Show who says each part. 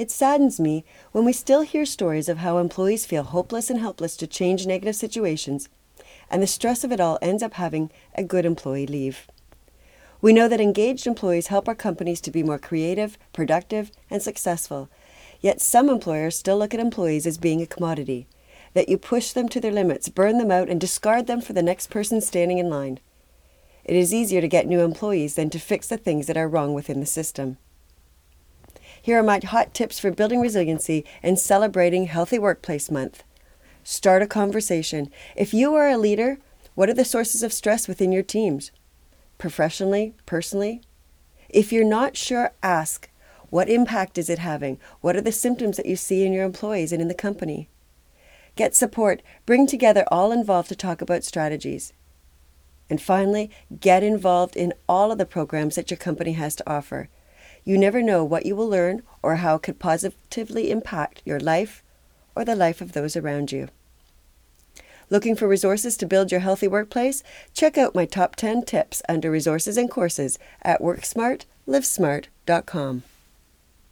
Speaker 1: It saddens me when we still hear stories of how employees feel hopeless and helpless to change negative situations, and the stress of it all ends up having a good employee leave. We know that engaged employees help our companies to be more creative, productive, and successful. Yet some employers still look at employees as being a commodity, that you push them to their limits, burn them out, and discard them for the next person standing in line. It is easier to get new employees than to fix the things that are wrong within the system. Here are my hot tips for building resiliency and celebrating Healthy Workplace Month. Start a conversation. If you are a leader, what are the sources of stress within your teams? Professionally, personally? If you're not sure, ask what impact is it having? What are the symptoms that you see in your employees and in the company? Get support. Bring together all involved to talk about strategies. And finally, get involved in all of the programs that your company has to offer. You never know what you will learn or how it could positively impact your life or the life of those around you. Looking for resources to build your healthy workplace? Check out my top 10 tips under resources and courses at worksmartlivesmart.com.